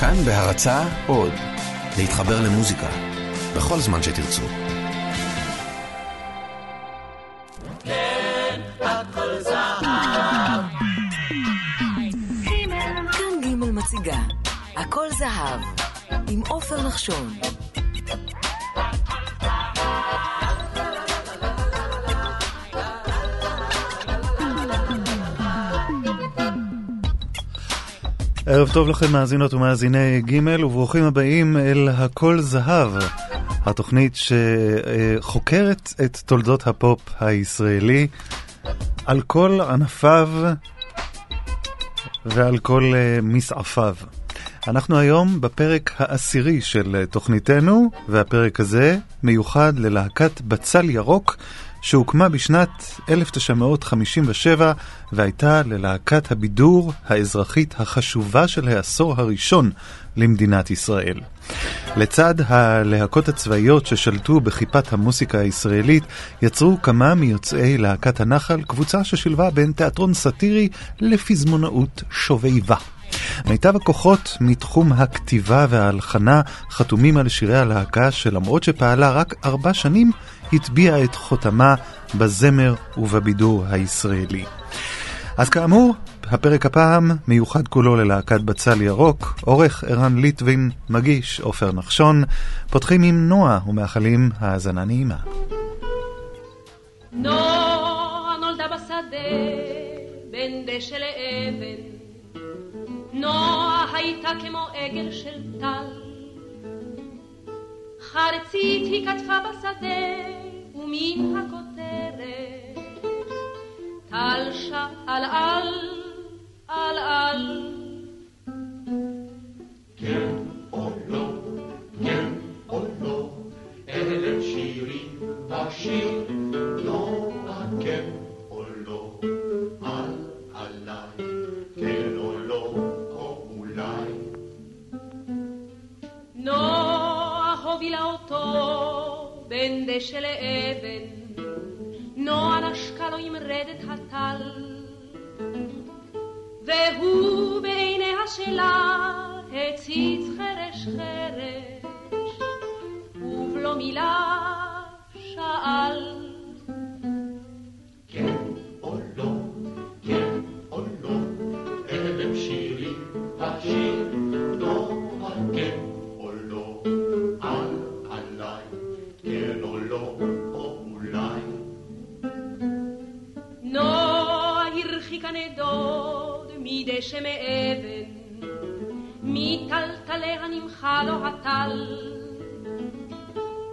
כאן בהרצה עוד, להתחבר למוזיקה, בכל זמן שתרצו. כן, הכל זהב. כאן ג' מציגה, הכל זהב, עם עופר נחשון. ערב טוב לכם מאזינות ומאזיני ג' וברוכים הבאים אל הכל זהב, התוכנית שחוקרת את תולדות הפופ הישראלי על כל ענפיו ועל כל אה, מסעפיו. אנחנו היום בפרק העשירי של תוכניתנו, והפרק הזה מיוחד ללהקת בצל ירוק, שהוקמה בשנת 1957 והייתה ללהקת הבידור האזרחית החשובה של העשור הראשון למדינת ישראל. לצד הלהקות הצבאיות ששלטו בכיפת המוסיקה הישראלית, יצרו כמה מיוצאי להקת הנחל קבוצה ששילבה בין תיאטרון סאטירי לפזמונאות שובבה. מיטב הכוחות מתחום הכתיבה וההלחנה חתומים על שירי הלהקה שלמרות שפעלה רק ארבע שנים, הטביעה את חותמה בזמר ובבידור הישראלי. אז כאמור, הפרק הפעם מיוחד כולו ללהקת בצל ירוק, עורך ערן ליטבין, מגיש עופר נחשון, פותחים עם נועה ומאחלים האזנה נעימה. נועה נולדה בשדה בין דשא לאבן נועה הייתה כמו עגל של טל. חרצית היא כתבה בשדה, ומן הכותרת טל שאל על, על על. כן או לא, כן או לא, אלף שירים בשיר, אותו בין דשא לאבן, נועה נשקה לו עם רדת הטל, והוא בעיניה שלה הציץ חרש חרש, ובלא מילה שאל. הרחיקה נדוד מדשא מאבן, מטלטליה נמחה לו הטל,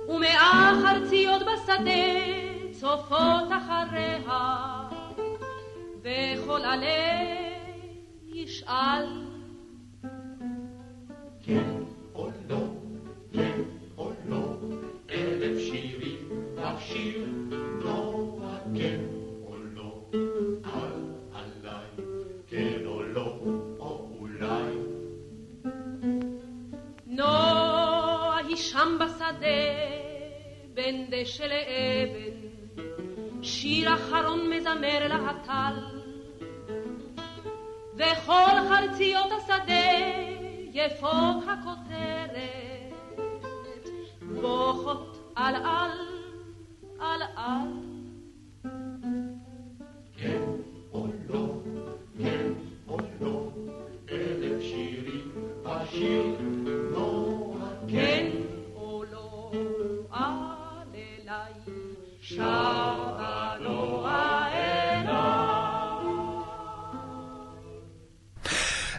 ומהחרציות בשדה צופות אחריה, וכל עלה ישאל.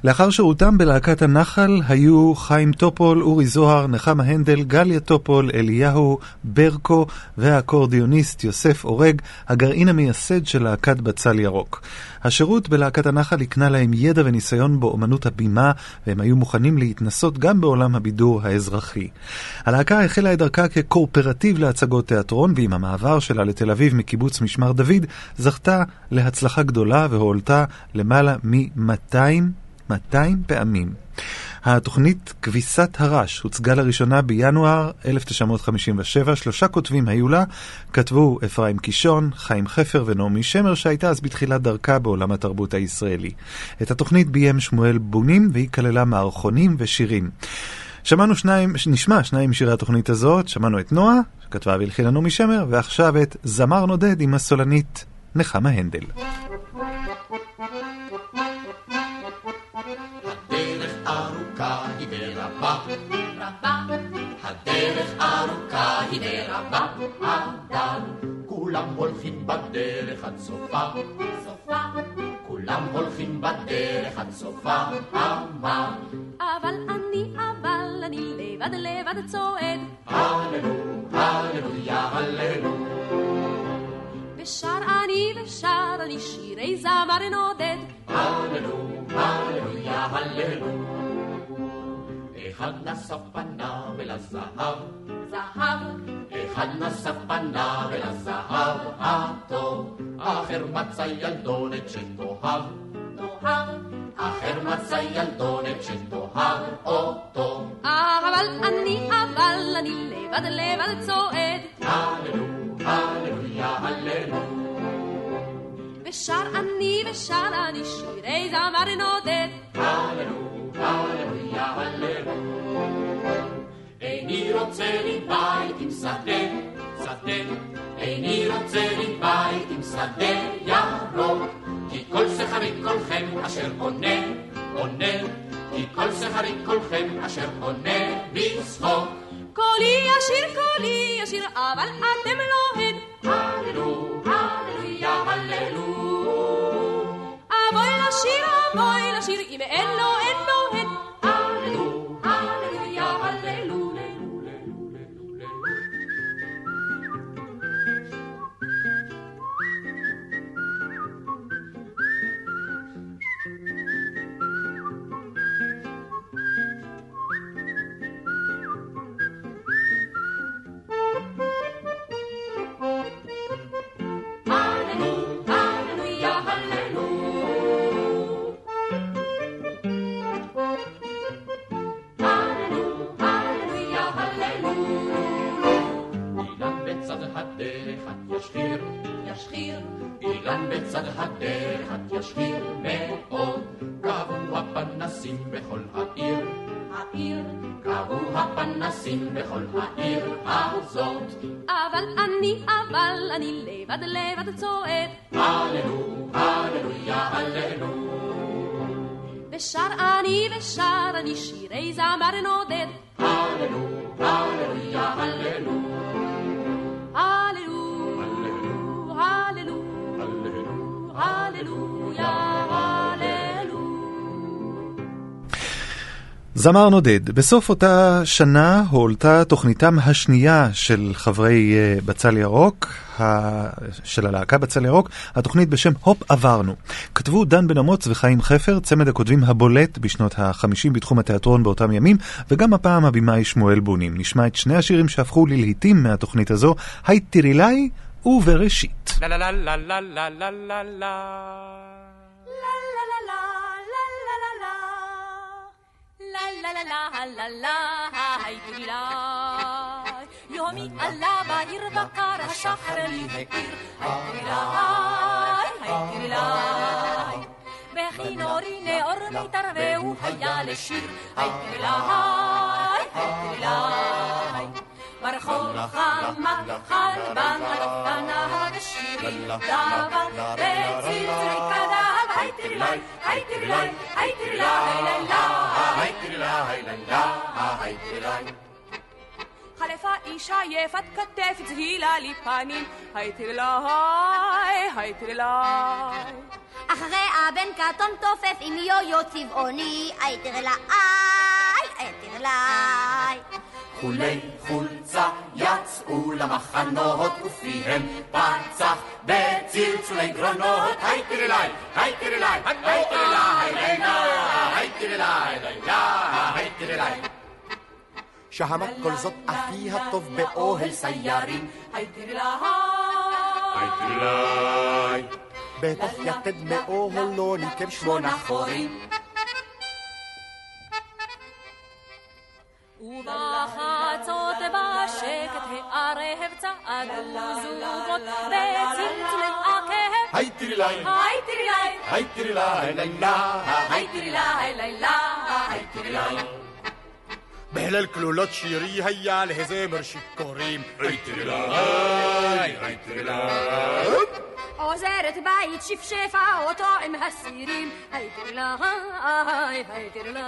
לאחר שירותם בלהקת הנחל היו חיים טופול, אורי זוהר, נחמה הנדל, גליה טופול, אליהו, ברקו והאקורדיוניסט יוסף אורג, הגרעין המייסד של להקת בצל ירוק. השירות בלהקת הנחל הקנה להם ידע וניסיון באומנות הבימה, והם היו מוכנים להתנסות גם בעולם הבידור האזרחי. הלהקה החלה את דרכה כקואופרטיב להצגות תיאטרון, ועם המעבר שלה לתל אביב מקיבוץ משמר דוד, זכתה להצלחה גדולה והועלתה למעלה מ-200 200 פעמים. התוכנית כביסת הרש הוצגה לראשונה בינואר 1957, שלושה כותבים היו לה, כתבו אפרים קישון, חיים חפר ונעמי שמר, שהייתה אז בתחילת דרכה בעולם התרבות הישראלי. את התוכנית ביים שמואל בונים, והיא כללה מערכונים ושירים. שמענו שניים, נשמע שניים משירי התוכנית הזאת, שמענו את נועה, שכתבה והלחינה נעמי שמר, ועכשיו את זמר נודד עם הסולנית נחמה הנדל. הדרך ארוכה היא ורבה, אבל כולם הולכים בדרך עד סופה, כולם הולכים בדרך עד סופה, אבל אבל אני, אבל אני לבד לבד צועד, הללו, הללויה, הללו, ושר אני ושר אני שירי זמר נודד, הללו, הללויה, הללו. אחד נשא פניו אל הזהב, זהב, אחד נשא פניו אל הזהב הטוב, אחר מצא ילדונת שתאהב, תאהב, אחר מצא ילדונת שתאהב אותו. אבל אני, אבל אני לבד לבד צועד, הללו, הללויה, הללו, ושר אני ושר אני שירי זמר נודד, הללו, הללויה, הללו. איני רוצה לי בית עם שדה, שדה, איני רוצה לי בית עם שדה ירוק, כי כל שכרי כולכם אשר עונה, עונה, כי כל שכרי כולכם אשר עונה בצחוק. קולי ישיר קולי ישיר אבל אתם לא הן, הללו, הללויה, הללו. אבוי לשיר אבוי לשיר אם אין לו ושר אני ושר אני שירי זמר נודד, זמר נודד, בסוף אותה שנה הועלתה תוכניתם השנייה של חברי אה, בצל ירוק, ה... של הלהקה בצל ירוק, התוכנית בשם הופ עברנו. כתבו דן בן אמוץ וחיים חפר, צמד הכותבים הבולט בשנות ה-50 בתחום התיאטרון באותם ימים, וגם הפעם הבמאי שמואל בונים. נשמע את שני השירים שהפכו ללהיטים מהתוכנית הזו, היי תירילי ובראשית. La la la la la la la la היי יומי עלה בעיר בקר השחר לי הקיר היי היי בכי נורי נאור מיתר והוא היה לשיר היי היי ברחוב חמה חלבן על אופנה השירי דבר בציל צריקדה هاي ترلاي هاي ترلاي هاي ترلاي لا لا هاي ترلاي لا لا هاي ترلاي חלפה אישה יפת כתף צהילה לי פנים, הייטרלאי, הייטרלאי. אחרי הבן קטון תופף עם יויו צבעוני, הייטרלאי, הייטרלאי. חולי חולצה יצאו למחנות ופיהם פצח בצלצולי גרונות, היי טרלי, היי טרלי, היי הייטרלאי, הייטרלאי, הייטרלאי, הייטרלאי, הייטרלאי, הייטרלאי, הייטרלאי. שהמת כל זאת אביה טוב באוהל סיירים. היי תגלי, בתוך יתד מאוהל לא ניתן שמונה חורים. ובחצות בשקט הערב צעדו זוגות בצמצומי הכאב. היי תירי לי, היי תירי לי, היי תירי לי, היי תירי לי, היי תירי לי, היי תירי לי. היה להזמר שיכורים. היי תירלי, היי תירלי. עוזרת בית שפשפה אותו עם הסירים. היי תירלי, היי תירלי.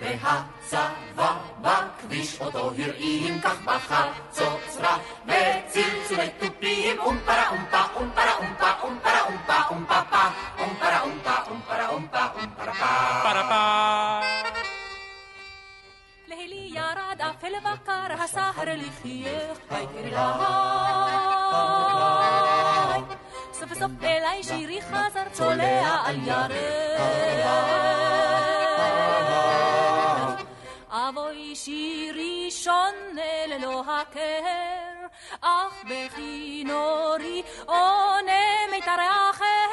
והצבא בכביש אותו הרעים, כך בחצוצרה בצלצולי תופים, אומפרה אומפה, אומפרה אומפה, אומפרה אומפה, אומפה פה, אומפרה אומפה, אומפרה אומפה, אומפרה פה. לילי ירד אפל וקר הסהר לחייך, היי תירלי. סוף סוף אליי שירי חזר צולע על ירך. אבוי שירי שונה ללא הכר, אך בכינורי עונה מיתר אחר.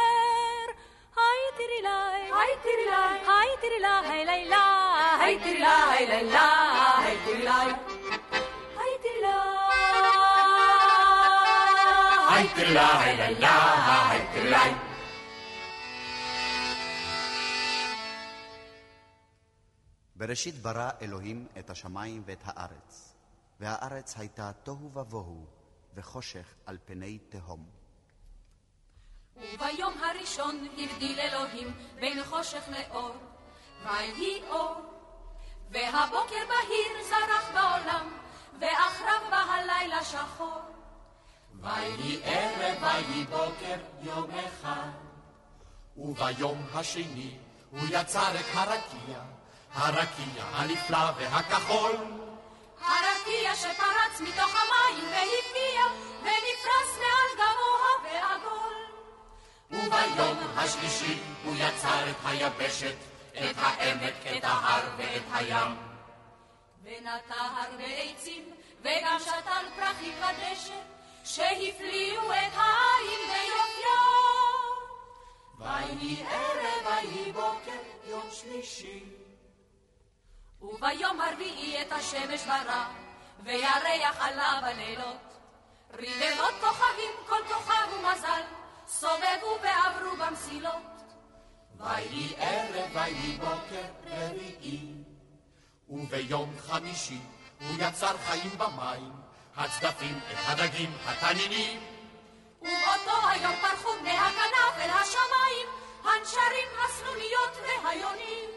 תירלי, היי תירלי, היי תירלי, לילה, היי תירלי, לילה, היי תירלי. היי תירלי. היי תירלי, לילה, היי תירלי. בראשית ברא אלוהים את השמיים ואת הארץ, והארץ הייתה תוהו ובוהו, וחושך על פני תהום. וביום הראשון הבדיל אלוהים בין חושך לאור, ויהי אור. והבוקר בהיר זרח בעולם, ואחריו בא הלילה שחור. ויהי ערב, ויהי בוקר, יום אחד. וביום השני הוא יצר את הרקיע, הרקיע הנפלא והכחול. הרקיע שפרץ מתוך המים והפקיע, ונפרס מעל גבוה ועגול. וביום השלישי הוא יצר את היבשת, את העמק, את ההר ואת הים. ונטע הרבה עצים, וגם שתל פרחים בדשא, שהפליאו את העין ביופיו. ויהי ערב, ויהי בוקר, יום שלישי. וביום הרביעי את השמש ברא, וירח עלה בלילות. רבבות כוכבים, כל כוכב ומזל, סובבו ועברו במסילות. ויהי ערב, ויהי בוקר, רביעי. וביום חמישי הוא יצר חיים במים, הצדפים, את הדגים, התנינים. ובאותו היום פרחו בני הכנף אל השמיים, הנשרים, הסנוניות והיונים.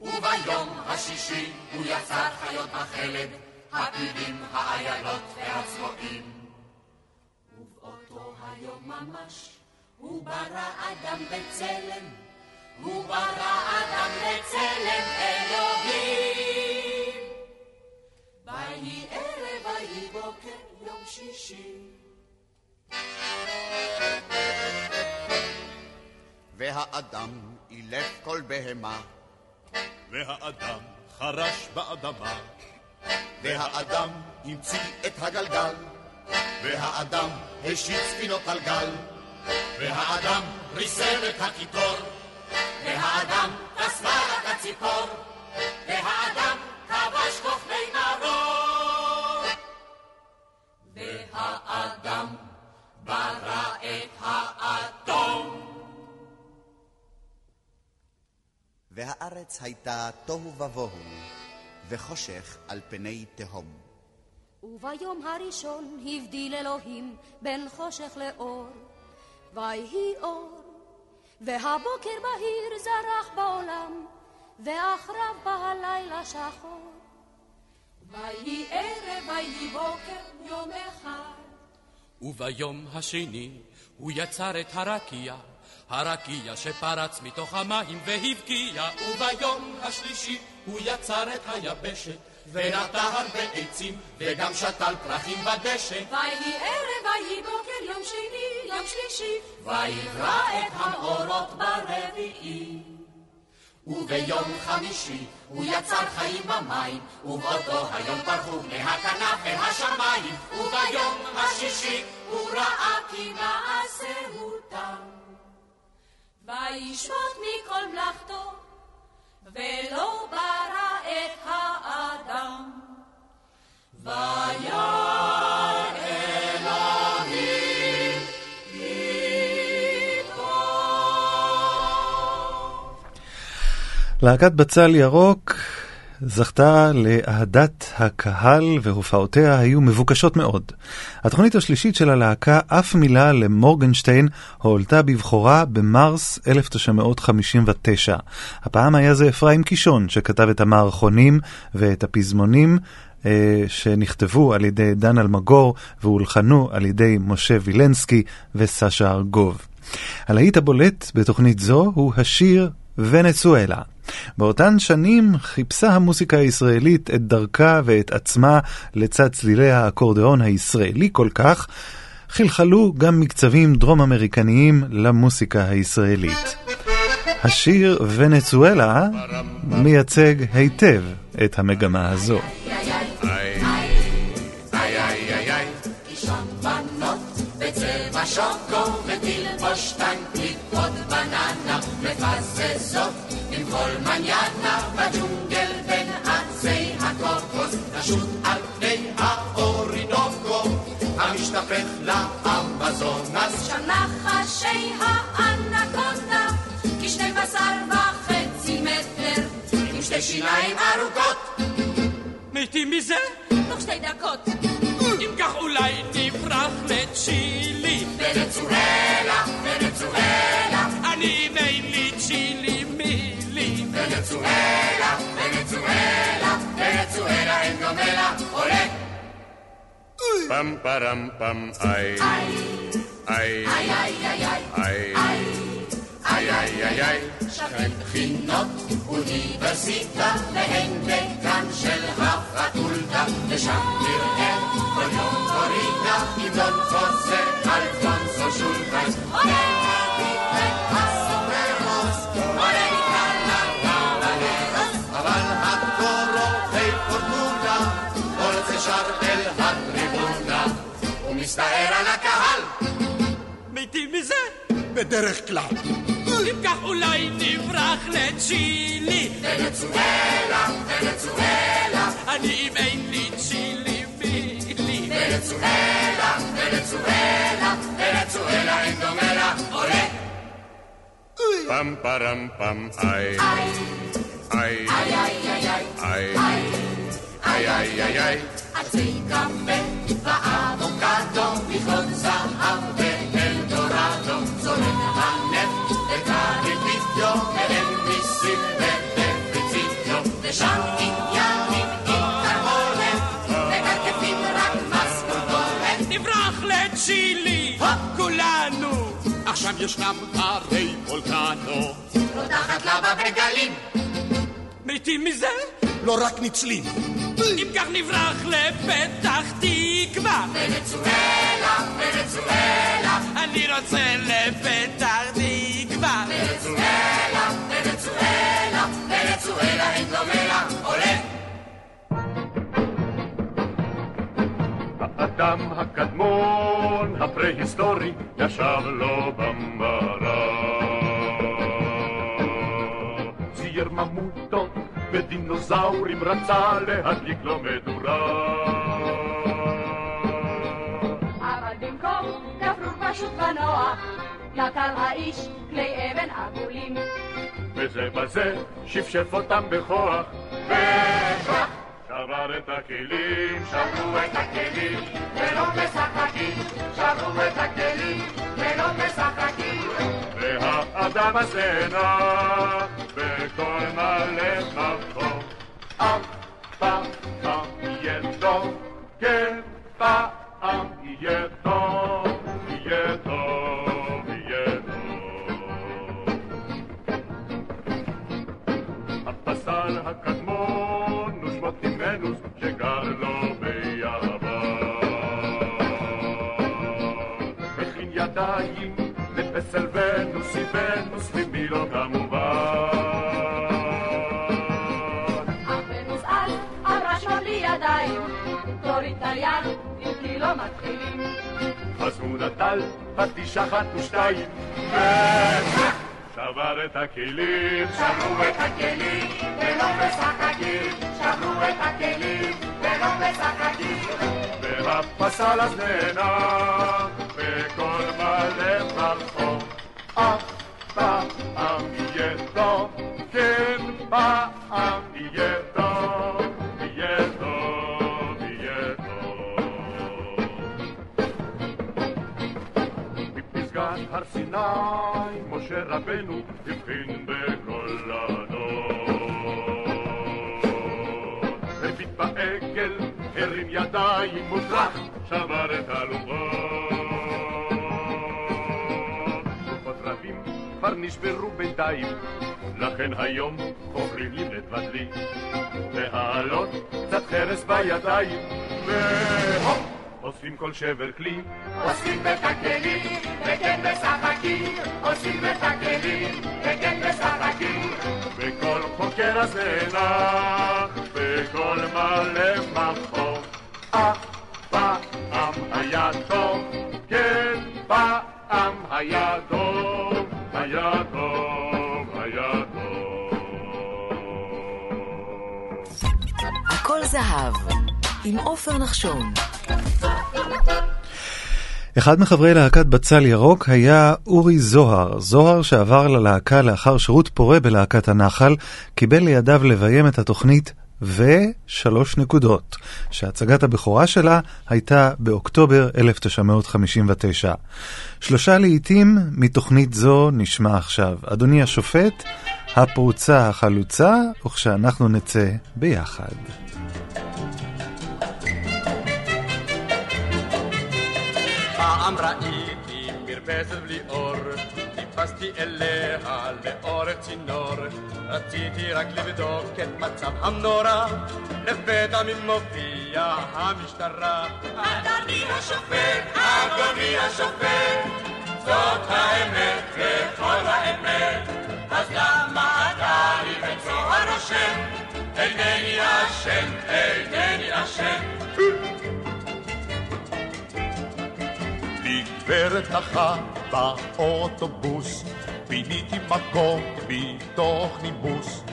וביום השישי הוא יצר חיות החלד, הפילים, האיילות והצבועים. ממש הוא ברא אדם בצלם, הוא ברא אדם בצלם אלוהים. ויהי ערב, ויהי בוקר, יום שישי. והאדם אילף כל בהמה, והאדם חרש באדמה, והאדם המציא את הגלגל, והאדם השית ספינות על גל, והאדם ריסם את הקיטור, והאדם כסבה רק הציפור, והאדם כבש כוכבי מרור. והאדם ברא את האטום. והארץ הייתה תוהו ובוהו, וחושך על פני תהום. וביום הראשון הבדיל אלוהים בין חושך לאור, ויהי אור, והבוקר בהיר זרח בעולם, ואחריו בא הלילה שחור. ויהי ערב, ויהי בוקר, יום אחד. וביום השני הוא יצר את הרקיע, הרקיע שפרץ מתוך המים והבקיע. וביום השלישי הוא יצר את היבשת, ונטע הרבה עצים, וגם שתל פרחים בדשא. ויהי ערב, ויהי בוקר, יום שני, יום שלישי. ויברא את המאורות ברביעי. וביום חמישי הוא יצר חיים במים, ובאותו היום פרחו בני הכנף אל השמיים, וביום השישי הוא ראה כי מעשהו תם. וישמוט מכל מלאכתו, ולא ברא את האדם. להקת בצל ירוק זכתה לאהדת הקהל והופעותיה היו מבוקשות מאוד. התוכנית השלישית של הלהקה, אף מילה למורגנשטיין, הועלתה בבחורה במרס 1959. הפעם היה זה אפרים קישון שכתב את המערכונים ואת הפזמונים אה, שנכתבו על ידי דן אלמגור והולחנו על ידי משה וילנסקי וסשה ארגוב. הלהיט הבולט בתוכנית זו הוא השיר ונצואלה. באותן שנים חיפשה המוסיקה הישראלית את דרכה ואת עצמה לצד צלילי האקורדיאון הישראלי כל כך, חלחלו גם מקצבים דרום אמריקניים למוסיקה הישראלית. השיר ונצואלה מייצג היטב את המגמה הזו. שוקו ותלבוש טנק, לקפות בננה, מפזזות כל מניאנה בג'ונגל בין עצי הקוקוס, לשוט על פני האורינוקו, המשתפך לאמזונס. שם נחשי האנקונדה, כשני בשר וחצי מטר, עם שתי שיניים ארוכות. מתים מזה? תוך שתי דקות. אם כך אולי נברח לצ'ילי. ונצואלה, ונצואלה, אני אין לי צ'ילי. ונצואלה, ונצואלה, ונצואלה אין דומה לה, עולה. פם פרם פם איי איי איי איי איי איי איי איי איי שכן בחינות אוניברסיטה והן דקן של הפקולטה ושם נראה כל יום קורינה עם דון חוזה אלפונסו שולטייס אבל מסתער על הקהל. מתים מזה? בדרך כלל. אם כך אולי נברח לצ'ילי. ונצואלה, ונצואלה. אני אם אין לי צ'ילי מילי. ונצואלה, ונצואלה. ונצואלה אין דומה לה. עולה! פם פרם פם איי. איי. איי איי איי איי. איי איי איי איי. הצעיקה מטיפה ישנם הרי וולקנו. רותחת לבה בגלים, מתים מזה? לא רק ניצלים. אם כך נברח לפתח תקווה. ונצואלה, ונצואלה, אני רוצה לפתח תקווה. ונצואלה, ונצואלה, ונצואלה אין דומה לה, עולה. האדם הקדמון, הפרה-היסטורי, ישב לו במראה. צייר ממוטות ודינוזאורים, רצה להדליק לו מדורה. אבל במקום גפרור פשוט ונוח, נטל האיש כלי אבן עגולים. וזה בזה שפשף אותם בכוח, וכך שבר את הכלים, שברו את הכלים, ולא משחקים, שברו את הכלים, ולא משחקים. והאדם הזה נע בכל מלא מבוא. אף פעם יהיה טוב, כן פעם יהיה טוב, אז הוא נטל פטיש אחת ושתיים! שבר את הכלים, שברו את הכלים, ולא משחקים, שברו את הכלים, ולא משחקים. והפסל אז נהנה בכל מלא ברחוב. אף פעם יהיה טוב, כן פעם סיני, משה רבנו הבחין בכל הדור. הביט בעגל, הרים ידיים מופרח, שבר את הלוחות. לוחות רבים כבר נשברו בינתיים, לכן היום חוקרים לי לבדלי. להעלות קצת חרס בידיים, והופ! אוספים כל שבר כלי, את הכלים, וכן משחקים, עושים את הכלים, וכן משחקים. וכל חוקר הזה נח, וכל מלא מחור. אף פעם היה טוב, כן, פעם היה טוב, היה טוב, היה טוב. הכל זהב, עם עופר נחשון. אחד מחברי להקת בצל ירוק היה אורי זוהר. זוהר שעבר ללהקה לאחר שירות פורה בלהקת הנחל, קיבל לידיו לביים את התוכנית ושלוש נקודות, שהצגת הבכורה שלה הייתה באוקטובר 1959. שלושה לעיתים מתוכנית זו נשמע עכשיו. אדוני השופט, הפרוצה החלוצה, וכשאנחנו נצא ביחד. פעם ראיתי מרפסת בלי אור, טיפסתי אליה לאורך צינור, רציתי רק לבדוק את מצב המנורה, לפתע ממופיע המשטרה. אדוני השופט, אדוני השופט, זאת האמת וכל האמת, אז למה אתה לי בצוהר רושם? אינני אשם, אינני אשם. גברת נחה באוטובוס, פיניתי מקום מתוך נימוס.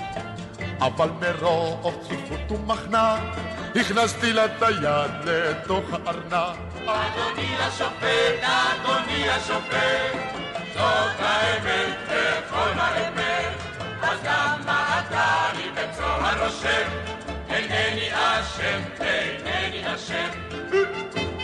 אבל מרוב צפיפות ומחנה, הכנסתי לה את היד לתוך הארנק. אדוני השופט, אדוני השופט, זאת האמת וכל האמת, אז למה אתה לי בצוהר רושם? אינני אשם, אינני אשם.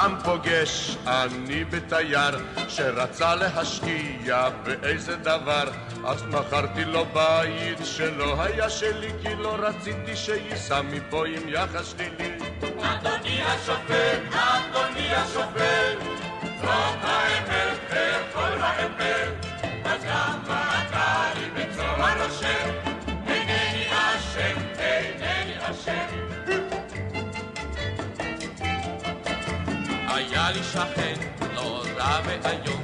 פעם פוגש אני בתייר שרצה להשקיע באיזה דבר אז מכרתי לו בית שלא היה שלי כי לא רציתי שייסע מפה עם יחס שלילי. אדוני השופט, אדוני השופט, זאת האמת וכל האמת, שכן נורא ואיום,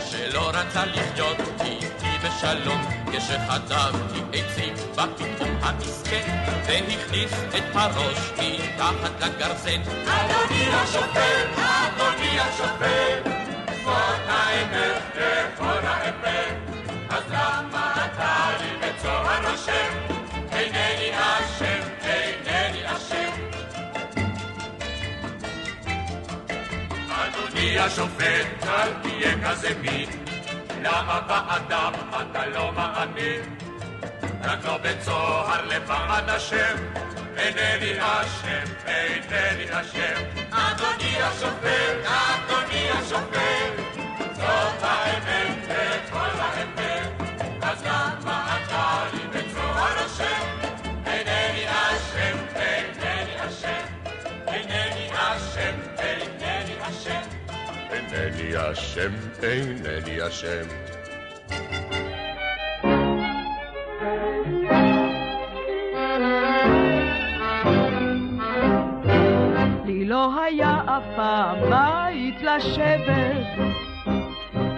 שלא רצה לחיות איתי בשלום, כשחטבתי עצים בא פתאום המסכן, והכניס את הראש מתחת לגרזן. אדוני השופט, אדוני השופט, זאת האמת וכל האמת, אז למה אתה לי בצוהר רושם? אדוני השופט? אל תהיה כזה מין למה באדם אתה לא מאמין? רק לא בצוהר למען השם. אינני אשם, אינני אשם. אדוני השופט, אדוני השופט, זאת האמת וכל האמת, אז למה אתה לי בצוהר רושם? אינני אשם, אינני אשם לי לא היה אף פעם בית לשבת,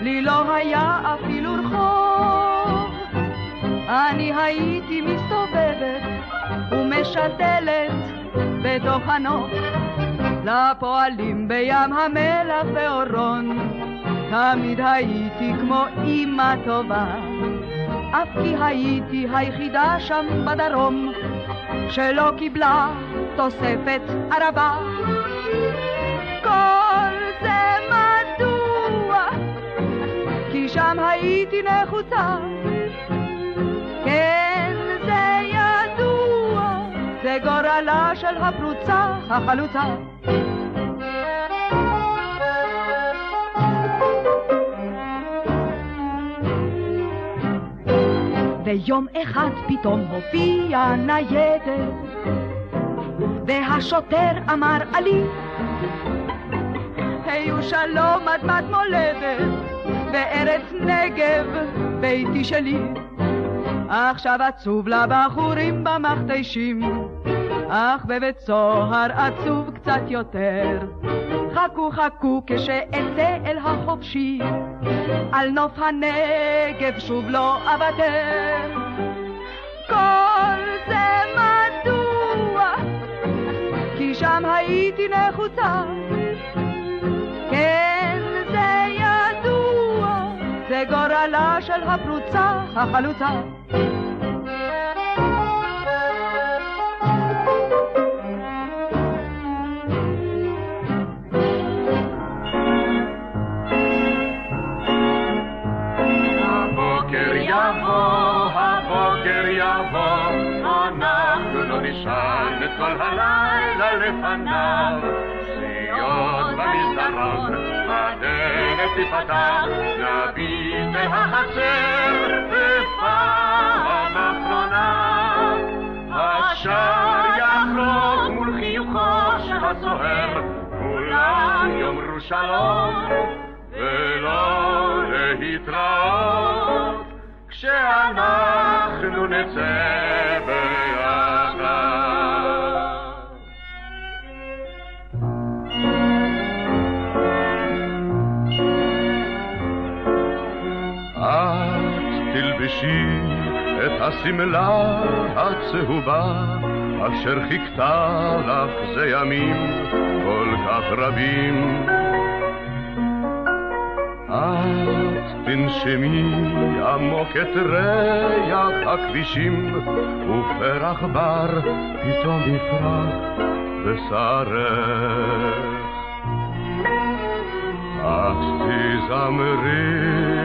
לי לא היה אפילו רחוב. אני הייתי מסתובבת ומשתלת בתוך הנוף, לפועלים בים המלח ואורון. תמיד הייתי כמו אימא טובה, אף כי הייתי היחידה שם בדרום, שלא קיבלה תוספת ערבה. כל זה מדוע? כי שם הייתי נחוצה. כן, זה ידוע, זה גורלה של הפרוצה החלוצה. ויום אחד פתאום הופיעה ניידת, והשוטר אמר עלי, היו שלום אדמת מולדת, וארץ נגב ביתי שלי. עכשיו עצוב לבחורים במכתשים, אך בבית סוהר עצוב קצת יותר. חכו חכו כשאצא אל החופשי, על נוף הנגב שוב לא אוותר. כל זה מדוע? כי שם הייתי נחוצה. כן, זה ידוע, זה גורלה של הפרוצה החלוצה. נשען את כל הלילה לפניו. ציון במסדרון, הדלת תיפתח, נביט מהחצר בפעם אחרונה. השער יחרוק מול חיוכו של הסוהר, כולם יאמרו שלום. ולא להתראות כשאנחנו נצא ביחד. תלבשי את השמלה הצהובה אשר חיכתה לך זה ימים כל כך רבים. את תנשמי עמוק את ריח הכבישים, ופרח בר פתאום יפרח בשרך. את תזמרי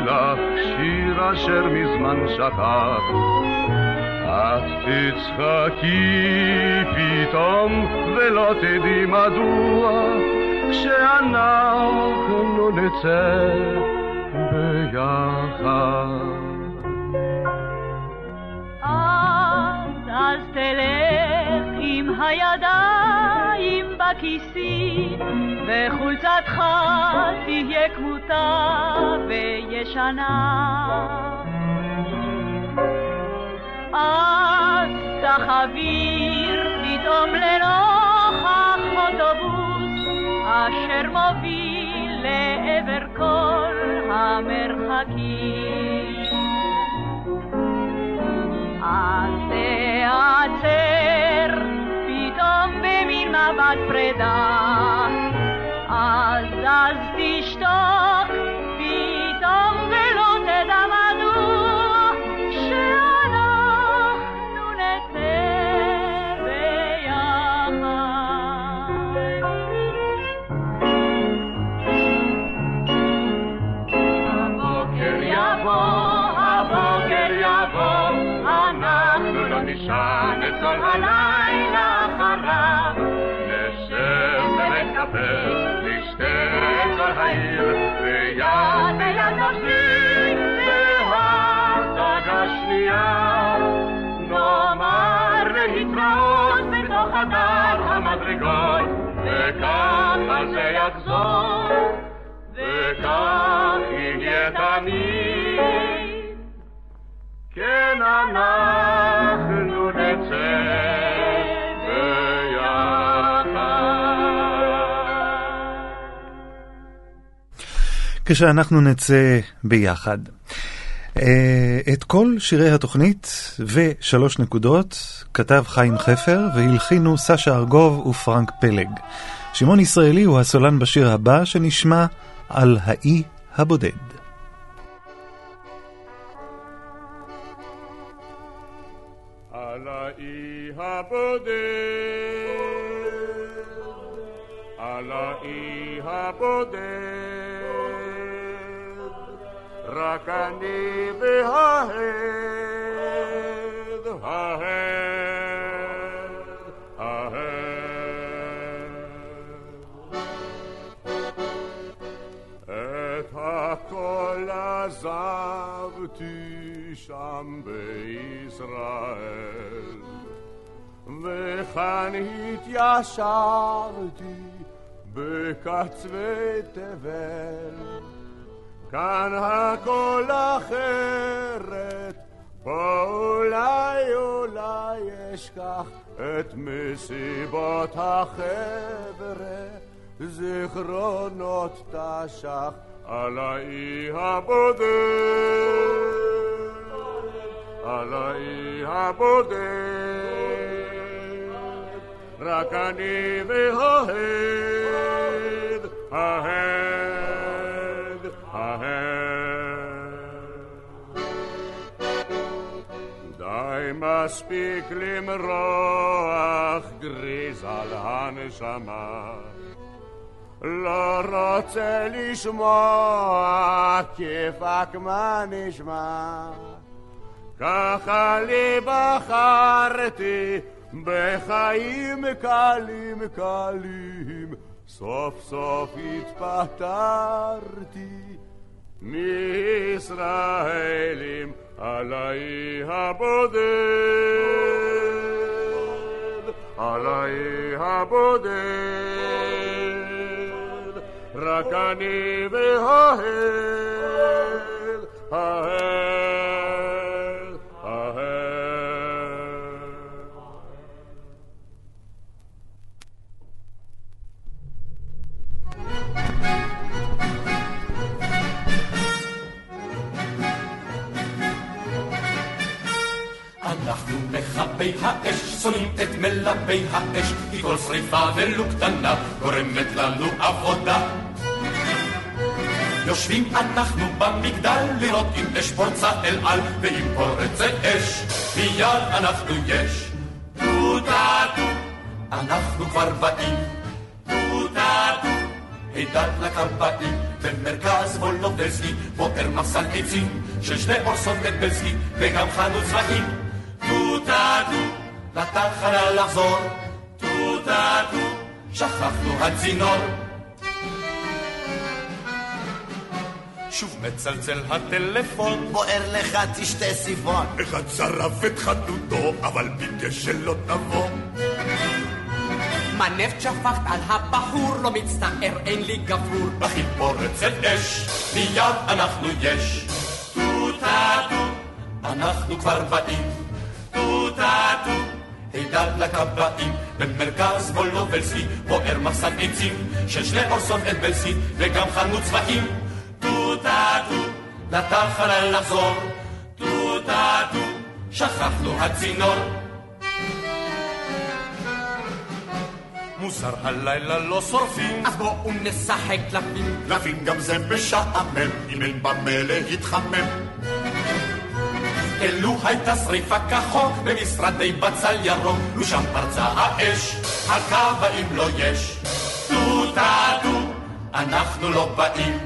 לך שיר אשר מזמן שכח, את תצחקי פתאום ולא תדעי מדוע כשאנחנו נצא ביחד. אז, אז תלך עם הידיים בכיסים, וחולצתך תהיה כמותה וישנה. אז תחביר פתאום לנוכח אוטובוס אשר מוביל לעבר כל המרחקים. אז תעצר במין מבט פרידה, אז אז יהיה תמיד, כן אנחנו נצא כשאנחנו נצא ביחד. אה, את כל שירי התוכנית ושלוש נקודות כתב חיים חפר והלחינו סשה ארגוב ופרנק פלג. שמעון ישראלי הוא הסולן בשיר הבא שנשמע על האי הבודד. האי הבודד, על האי הבודד, רק אני וההד, ההד, ההד. את הכל עזבתי שם בישראל. וכאן התיישבתי בקצווי תבל. כאן הכל אחרת, פה אולי אולי אשכח את מסיבות החבר'ה, זיכרונות תש"ח על האי הבודד, על האי הבודד. רק אני וההד, ההד, ההד. די מספיק למרוח גריז על הנשמה. לא רוצה לשמוע כיפק מה נשמע. ככה לי בחרתי בחיים קלים קלים, סוף סוף התפטרתי מישראלים על האי הבודד, על האי הבודד, רק אני וההד, ההד, האש, כי כל שריפה ולו קטנה גורמת לנו עבודה. יושבים אנחנו במגדל לראות אם אש פורצה אל על, ואם פורצת אש, מיד אנחנו יש. טו-טה-טו, אנחנו כבר באים. טו-טה-טו, הידד לכבאים, במרכז וולנובסקי, בוער מחסן עצים, של שני אורסון בלבלסקי, וגם חנות צבעים. טו-טה-טו, לתחנה לחזור. טו-טה-טו, שכחנו הצינור. שוב מצלצל הטלפון. בוער לך תשתה סיפון. אחד שרף את חותנתו, אבל ביקש שלא נבוא. מה נפט שפכת על הבחור? לא מצטער, אין לי גפרור. אם פורצת אש, מיד אנחנו יש. טו-טה-טו, אנחנו כבר באים. טו-טה-טו, הידד לכבאים, במרכז וולובלסקי, בוער מחסן עצים, של שני אורסון אדבלסקי, וגם חנות צבעים. טו-טה-טו, לתחנה לחזור. טו-טה-טו, שכחנו הצינור. מוסר הלילה לא שורפים, אז בואו נשחק קלפים. קלפים גם זה משעמם, אם אין במה להתחמם. אילו הייתה שריפה כחוק במשרדי בצל ירוק, לו שם פרצה האש, הכבאים לא יש. טו-טה-טו, אנחנו לא באים.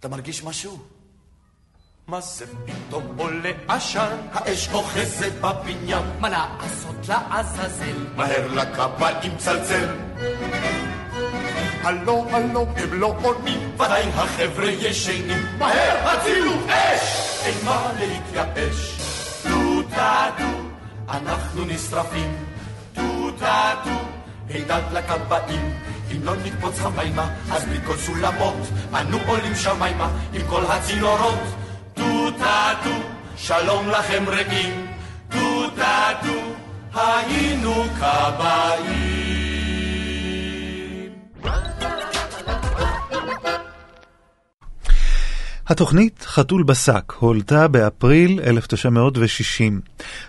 אתה מרגיש משהו? מה זה פתאום עולה עשן? האש אוחזת בבניין. מה לעשות לעזאזל? מהר לכבאים צלצל. הלו, הלו, הם לא עונים. ודאי החבר'ה ישנים. מהר, הצילו אש! אין מה להתייאש. טו-טה-טו, אנחנו נשרפים. טו-טה-טו, הידד לכבאים. אם לא נקפוץ המימה, אז בלי כל סולמות, אנו עולים שמיימה עם כל הצינורות. טו-טה-טו, שלום לכם רעים. טו-טה-טו, היינו כבאים. התוכנית חתול בשק הועלתה באפריל 1960.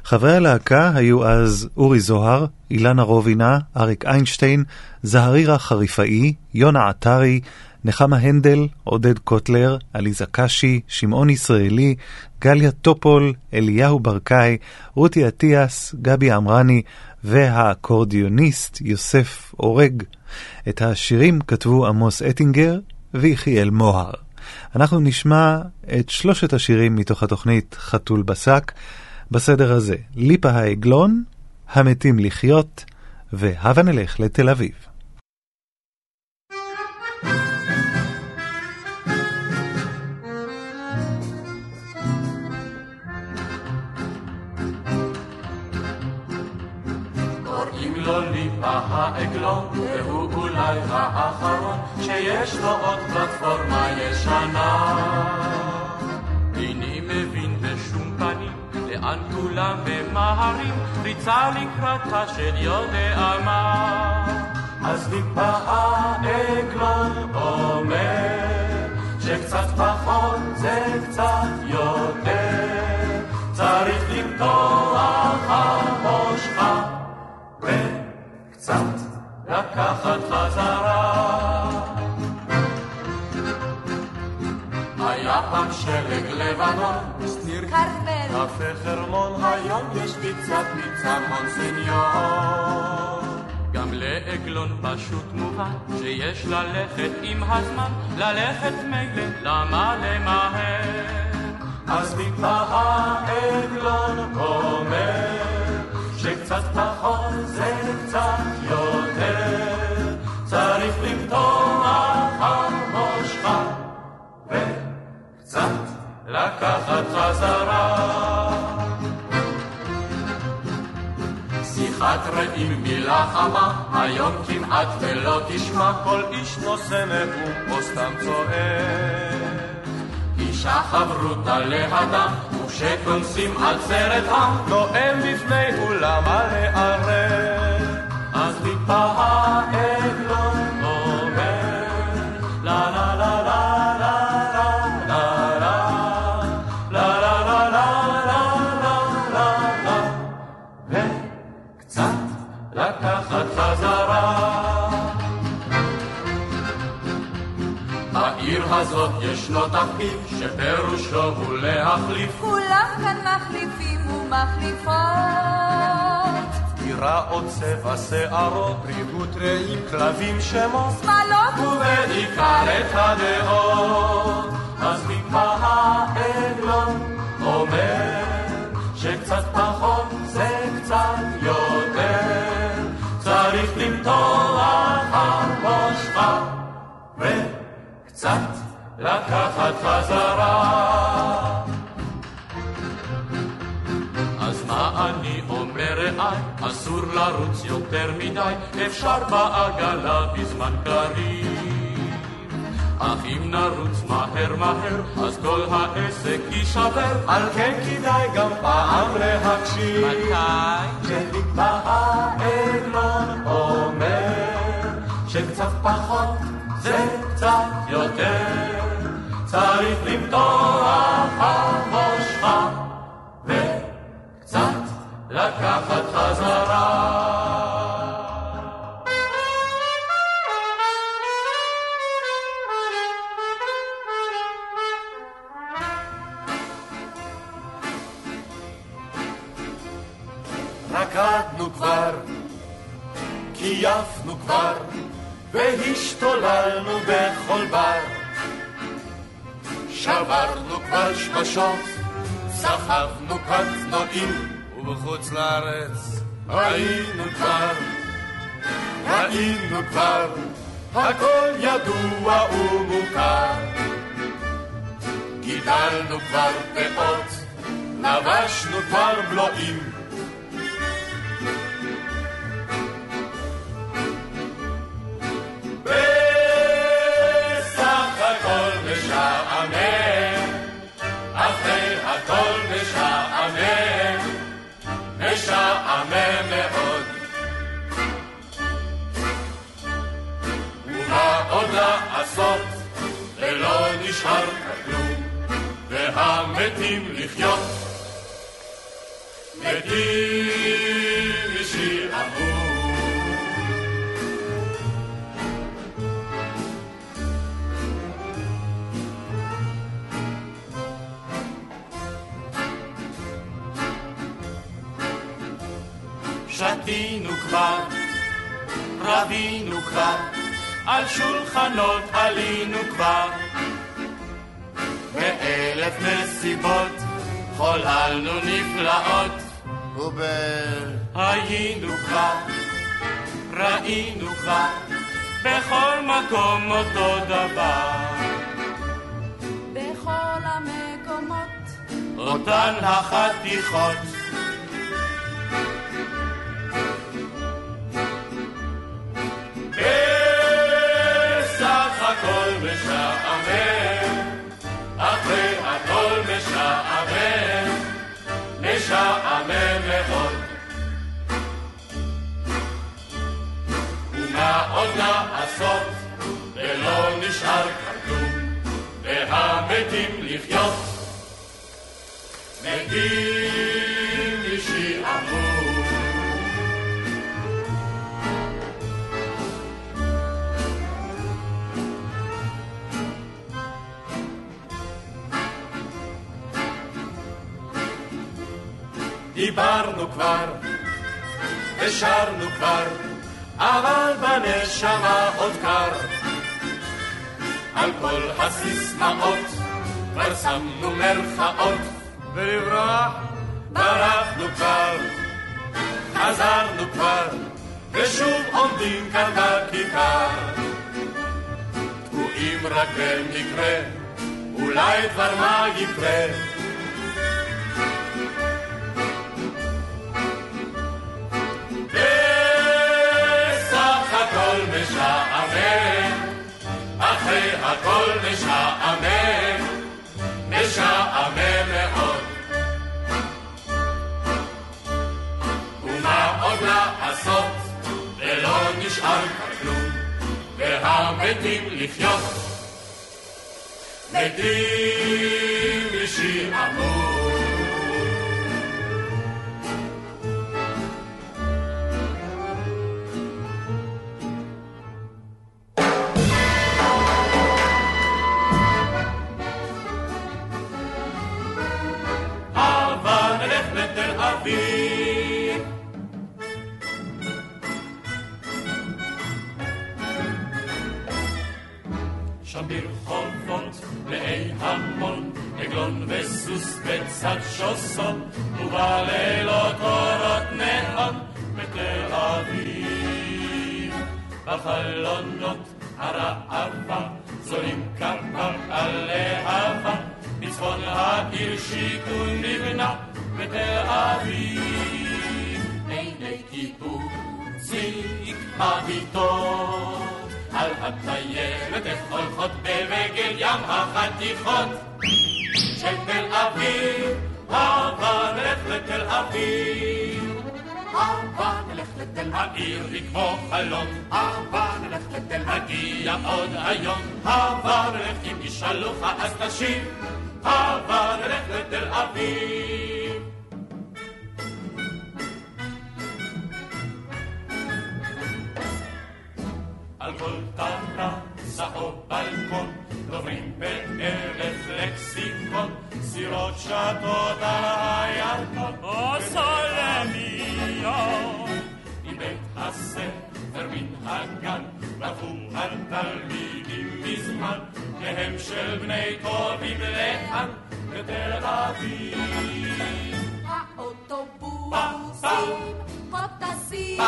חברי הלהקה היו אז אורי זוהר, אילנה רובינה, אריק איינשטיין, זהרירה חריפאי, יונה עטרי, נחמה הנדל, עודד קוטלר, עליזה קשי, שמעון ישראלי, גליה טופול, אליהו ברקאי, רותי אטיאס, גבי עמרני והאקורדיוניסט יוסף אורג. את השירים כתבו עמוס אטינגר ויחיאל מוהר. אנחנו נשמע את שלושת השירים מתוך התוכנית חתול בשק, בסדר הזה, ליפה העגלון, המתים לחיות, והבה נלך לתל אביב. העגלון, והוא אולי האחרון שיש לו עוד פלטפורמה ישנה. איני מבין בשום פנים לאן כולם ממהרים, ריצה לקראתה של יודע מה. אז ליפה העגלון אומר, שקצת פחות זה קצת לקחת חזרה. היה פעם שלג לבנון, שניר כרמל, קפה חרמון, היום יש לי קצת ניצן מונסניור. גם לעגלון פשוט מובן שיש ללכת עם הזמן, ללכת מילא, למה למהר? אז ליפה העגלון אומר שקצת פחות זה קצת חזרה. שיחת רעים מילה חמה, היום כמעט ולא תשמע, כל איש נושא נאום או סתם צועק. אישה חברותה לאדם, וכשכונסים עצרת עם, נואם בפני אולם הלערב. אז ליפה העגלון ישנו תחביב שפירושו הוא להחליף כולם כאן מחליפים ומחליפות. דירה או צבע שערות, ריהוט רעים, כלבים שמות, שמאלות ובעיקר את הדעות. אז ליפה העגלון אומר שקצת פחות זה קצת יותר, צריך למתוח לקחת חזרה. אז מה אני אומר רעי, אסור לרוץ יותר מדי, אפשר בעגלה בזמן קריב. אך אם נרוץ מהר מהר, אז כל העסק יישבר, על כן כדאי גם פעם להקשיב. מתי? כשליפה העגלון אומר, שקצת פחות זה קצת יותר, צריך למתוח המושכה. וקצת לקחת חזרה. רקדנו כבר, קייפנו כבר, והשתוללנו בכל בר. שברנו כבר שמשות, סחבנו קטנועים, ובחוץ לארץ היינו כבר, ראינו כבר, הכל ידוע ומוכר. גידלנו כבר פאות, לבשנו כבר בלועים. עוד לעשות, ולא נשאר כלום, והמתים לחיות. מתים אישי אמור. שתינו כבר, רבינו כבר. על שולחנות עלינו כבר. באלף מסיבות חוללנו נפלאות, וב... היינו כבר, ראינו כבר, בכל מקום אותו דבר. בכל המקומות אותן החתיכות. אחרי הכל משעמם, משעמם מאוד. ומה עוד לעשות, ולא נשאר כלום, והמתים לחיות. מתים משעמום. דיברנו כבר, ושרנו כבר, אבל בנשמה עוד קר. על כל הסיסמאות כבר שמנו מרכאות, ולברוח ברחנו כבר, חזרנו כבר, ושוב עומדים כאן בכיכר. תקועים רק במקרה, אולי כבר מה יקרה. אחרי הכל משעמם, משעמם מאוד. ומה עוד לעשות, ולא נשאר כלום, והמתים לחיות. מתים משעמום. מלאי המון, עגלון וסוס בצד שוסון, ובלילות אורות נאון בתל אביב. בחלונות הרעבה זולים כמה הולכות ברגל ים החתיכות של תל אביב. הבה נלך לתל אביב. הבה נלך לתל העיר היא כמו חלום. הבה נלך לתל נגיע עוד היום. הבה נלך אם ישאלוך אז תשיב. הבה נלך לתל אביב. על כל טרסה או בלקון דוברים באלף לקסיקון סירות שטות על הירקון. או סולמיות עם בית הספר מן הגן ברחו התלמידים מזמן והם של בני טובים לאן בתל אביב האוטובוסים פה טסים,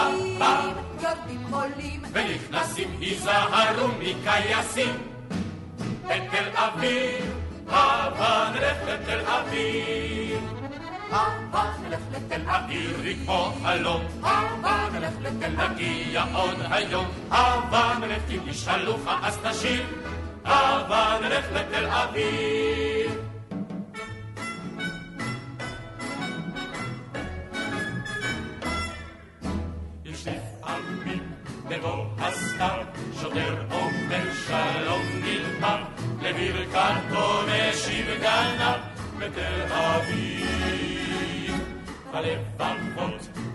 יורדים עולים ונכנסים היזהרו מקייסים. בתל אביב, הבה נלך לתל אביב. הבה נלך לתל העיר היא כמו חלום, הבה נלך לתל נגיע עוד היום, הבה נלך אם ישאלוך אז תשיב, הבה נלך לתל אביב.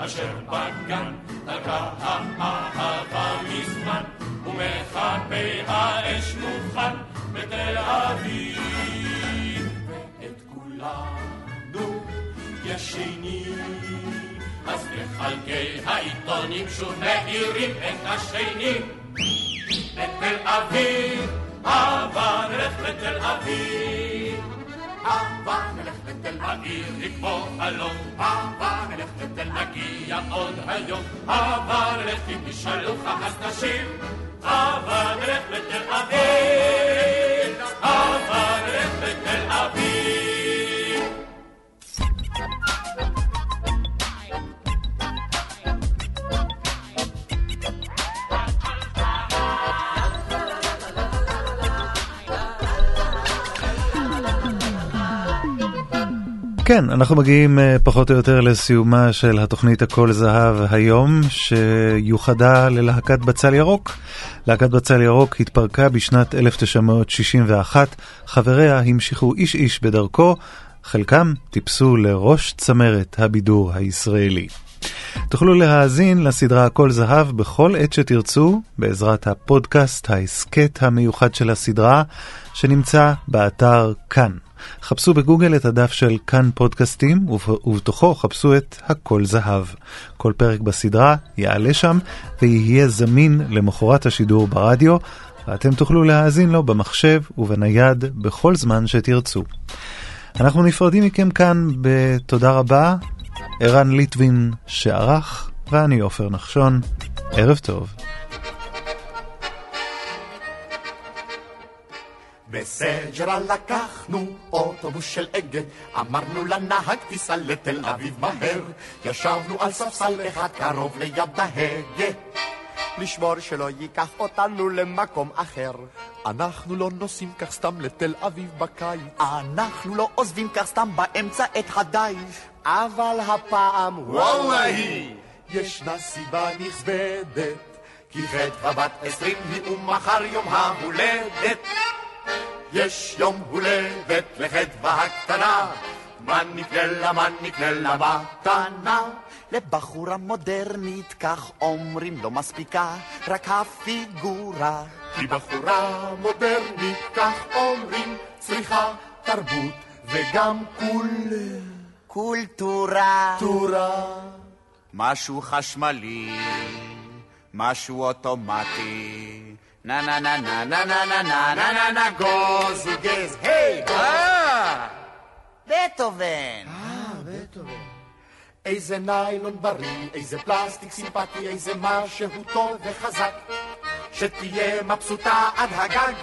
אשר בגן, דרכה האהבה מזמן, ומכבי האש מוכן בתל אביב. ואת כולנו ישנים, אז מחלקי העיתונים שוב מאירים את השנים. לתל אביב, אהבה נלך לתל אביב. אהבה נלך לתל אביב, לקבור חלום. אהבה נלך לתל נגיע עוד היום. אהבה נלך אם תשאלו אז נשים. אהבה נלך לתל אביב. אהבה נלך לתל אביב. כן, אנחנו מגיעים אה, פחות או יותר לסיומה של התוכנית הכל זהב היום, שיוחדה ללהקת בצל ירוק. להקת בצל ירוק התפרקה בשנת 1961, חבריה המשיכו איש איש בדרכו, חלקם טיפסו לראש צמרת הבידור הישראלי. תוכלו להאזין לסדרה הכל זהב בכל עת שתרצו, בעזרת הפודקאסט, ההסכת המיוחד של הסדרה, שנמצא באתר כאן. חפשו בגוגל את הדף של כאן פודקאסטים, ובתוכו חפשו את הכל זהב. כל פרק בסדרה יעלה שם ויהיה זמין למחרת השידור ברדיו, ואתם תוכלו להאזין לו במחשב ובנייד בכל זמן שתרצו. אנחנו נפרדים מכם כאן בתודה רבה, ערן ליטבין שערך, ואני עופר נחשון. ערב טוב. בסג'רה לקחנו אוטובוס של אגד, אמרנו לנהג תיסע לתל אביב מהר, ישבנו על ספסל אחד קרוב ליד ההגה. לשמור שלא ייקח אותנו למקום אחר. אנחנו לא נוסעים כך סתם לתל אביב בקיץ. אנחנו לא עוזבים כך סתם באמצע את הדיש. אבל הפעם, וואללה ישנה סיבה נכבדת, כי חטא בת עשרים היא ומחר יום ההולדת. יש יום הולדת לחדווה הקטנה, מה נקנה לה, מה נקנה לה מתנה? לבחורה מודרנית, כך אומרים, לא מספיקה רק הפיגורה. כי בחורה מודרנית, כך אומרים, צריכה תרבות וגם קול... קולטורה. טורה. משהו חשמלי, משהו אוטומטי. נה נה נה נה נה נה נה נה נה נה נה גוז וגז, היי! אה! בטהובן! אה, בטהובן. איזה ניילון בריא, איזה פלסטיק סימפטי, איזה משהו טוב וחזק, שתהיה מבסוטה עד הגג.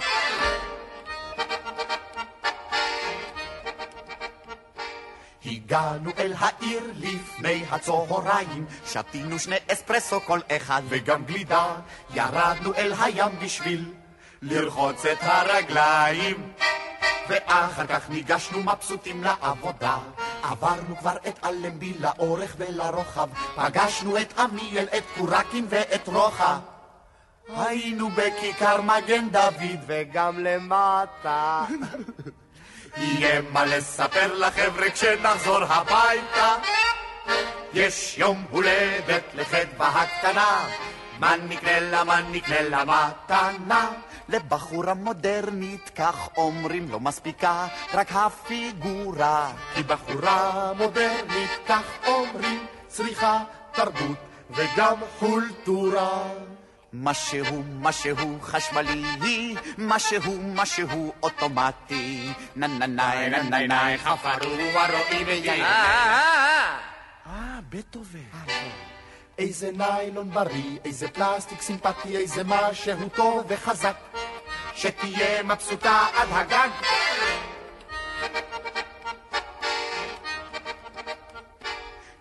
הגענו אל העיר לפני הצהריים, שתינו שני אספרסו כל אחד וגם גלידה, ירדנו אל הים בשביל לרחוץ את הרגליים. ואחר כך ניגשנו מבסוטים לעבודה. עברנו כבר את אלנבי לאורך ולרוחב, פגשנו את עמיאל, את קורקים ואת רוחה. היינו בכיכר מגן דוד וגם למטה. יהיה מה לספר לחבר'ה כשנחזור הביתה. יש יום הולדת לחדווה הקטנה, מה נקנה לה, מה נקנה לה מתנה? לבחורה מודרנית, כך אומרים, לא מספיקה רק הפיגורה. כי בחורה מודרנית, כך אומרים, צריכה תרבות וגם חולטורה. משהו, משהו חשמלי, משהו, משהו אוטומטי. נה נה נה נה נה נה חפרו הרועי ויאיר. אה, אה, בטהובן. איזה ניילון בריא, איזה פלסטיק סימפטי, איזה משהו טוב וחזק, שתהיה מבסוטה עד הגג.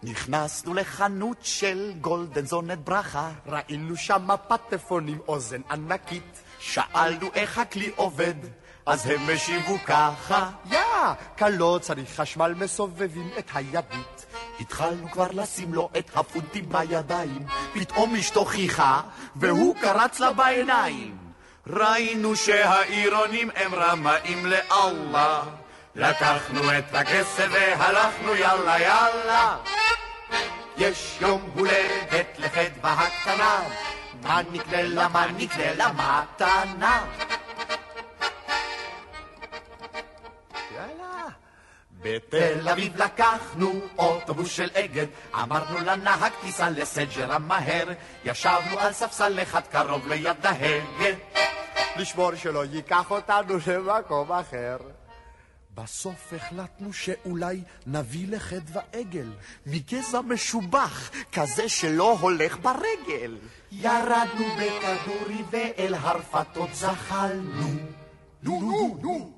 נכנסנו לחנות של גולדן זונת ברכה, ראינו שם פטפון עם אוזן ענקית. שאלנו איך הכלי עובד, אז הם השיבו ככה. יא, כלא צריך חשמל, מסובבים את הידית. התחלנו כבר לשים לו את הפונטים בידיים, פתאום אשתו חיכה, והוא קרץ לה בעיניים. ראינו שהעירונים הם רמאים לאללה. לקחנו את הכסף והלכנו יאללה יאללה. יש יום הולדת לחדווה הקטנה, מה נקנה לה, מה נקנה לה מתנה. בתל אביב לקחנו אוטובוס של אגד, אמרנו לנהג תיסע לסג'רה מהר, ישבנו על ספסל אחד קרוב ליד ההגה. לשמור שלא ייקח אותנו למקום אחר. בסוף החלטנו שאולי נביא לחדווה עגל, מגזע משובח, כזה שלא הולך ברגל. ירדנו בכדורי ואל הרפתות זחלנו. נו, נו, נו.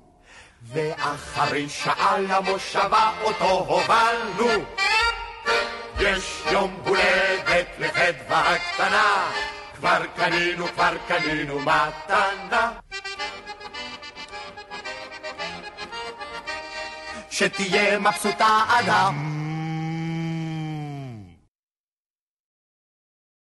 ואחרי שעה למושבה אותו הובלנו. יש יום הולדת לחדווה הקטנה, כבר קנינו, כבר קנינו מתנה. שתהיה מבסוטה אדם.